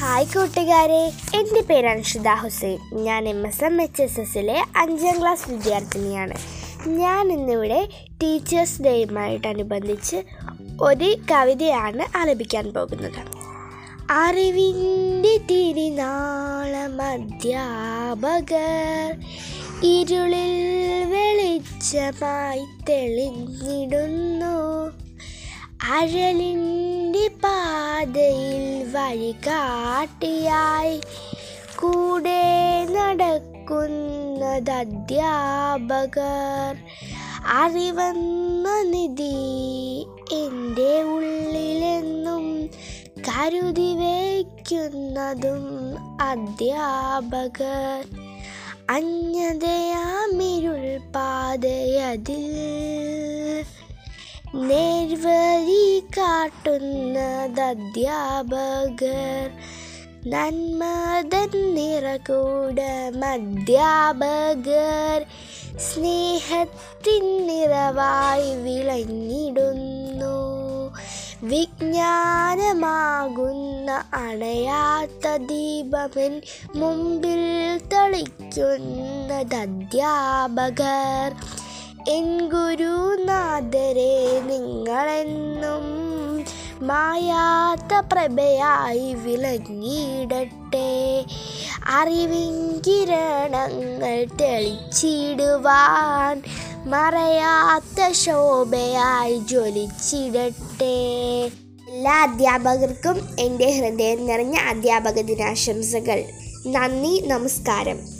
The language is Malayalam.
ഹായ് കൂട്ടുകാരെ എന്റെ പേര് അൻഷിത ഹുസൈൻ. ഞാൻ M S M H S എസിലെ അഞ്ചാം ക്ലാസ് വിദ്യാർത്ഥിനിയാണ്. ഞാൻ ഇന്നിവിടെ ടീച്ചേഴ്സ് ഡേയുമായിട്ടനുബന്ധിച്ച് ഒരു കവിതയാണ് ആലപിക്കാൻ പോകുന്നത്. അറിവിന്റെ തിരിനാളം അധ്യാപകർ ഇരുളിൽ വെളിച്ചമായി തെളിഞ്ഞിടുന്നു. പാതയിൽ വഴികാട്ടിയായി കൂടെ നടക്കുന്നത് അധ്യാപകർ അറിവെന്ന നിധി എന്റെ ഉള്ളിലെന്നും കരുതി വയ്ക്കുന്നതും അധ്യാപകർ. അന്യതയാമിരുൾ പാതയതിൽ നേർവഴി കാട്ടുന്നത് അധ്യാപകർ. നന്മതൻ നിറകൂട അധ്യാപകർ സ്നേഹത്തിൻ നിറവായി വിളഞ്ഞിടുന്നു വിജ്ഞാനമാകുന്ന അണയാത്ത ദീപമൻ മുമ്പിൽ തളിക്കുന്നത് അധ്യാപകർ എൻ ഗുരുനാഥരെ നിങ്ങളെന്നും മായാത്ത പ്രഭയായി വിളങ്ങിയിടട്ടെ അറിവിൻ കിരണങ്ങൾ തെളിച്ചിടുവാൻ മറയാത്ത ശോഭയായി ജ്വലിച്ചിടട്ടെ. എല്ലാ അധ്യാപകർക്കും എന്റെ ഹൃദയം നിറഞ്ഞ അധ്യാപക ദിനാശംസകൾ. നന്ദി നമസ്കാരം.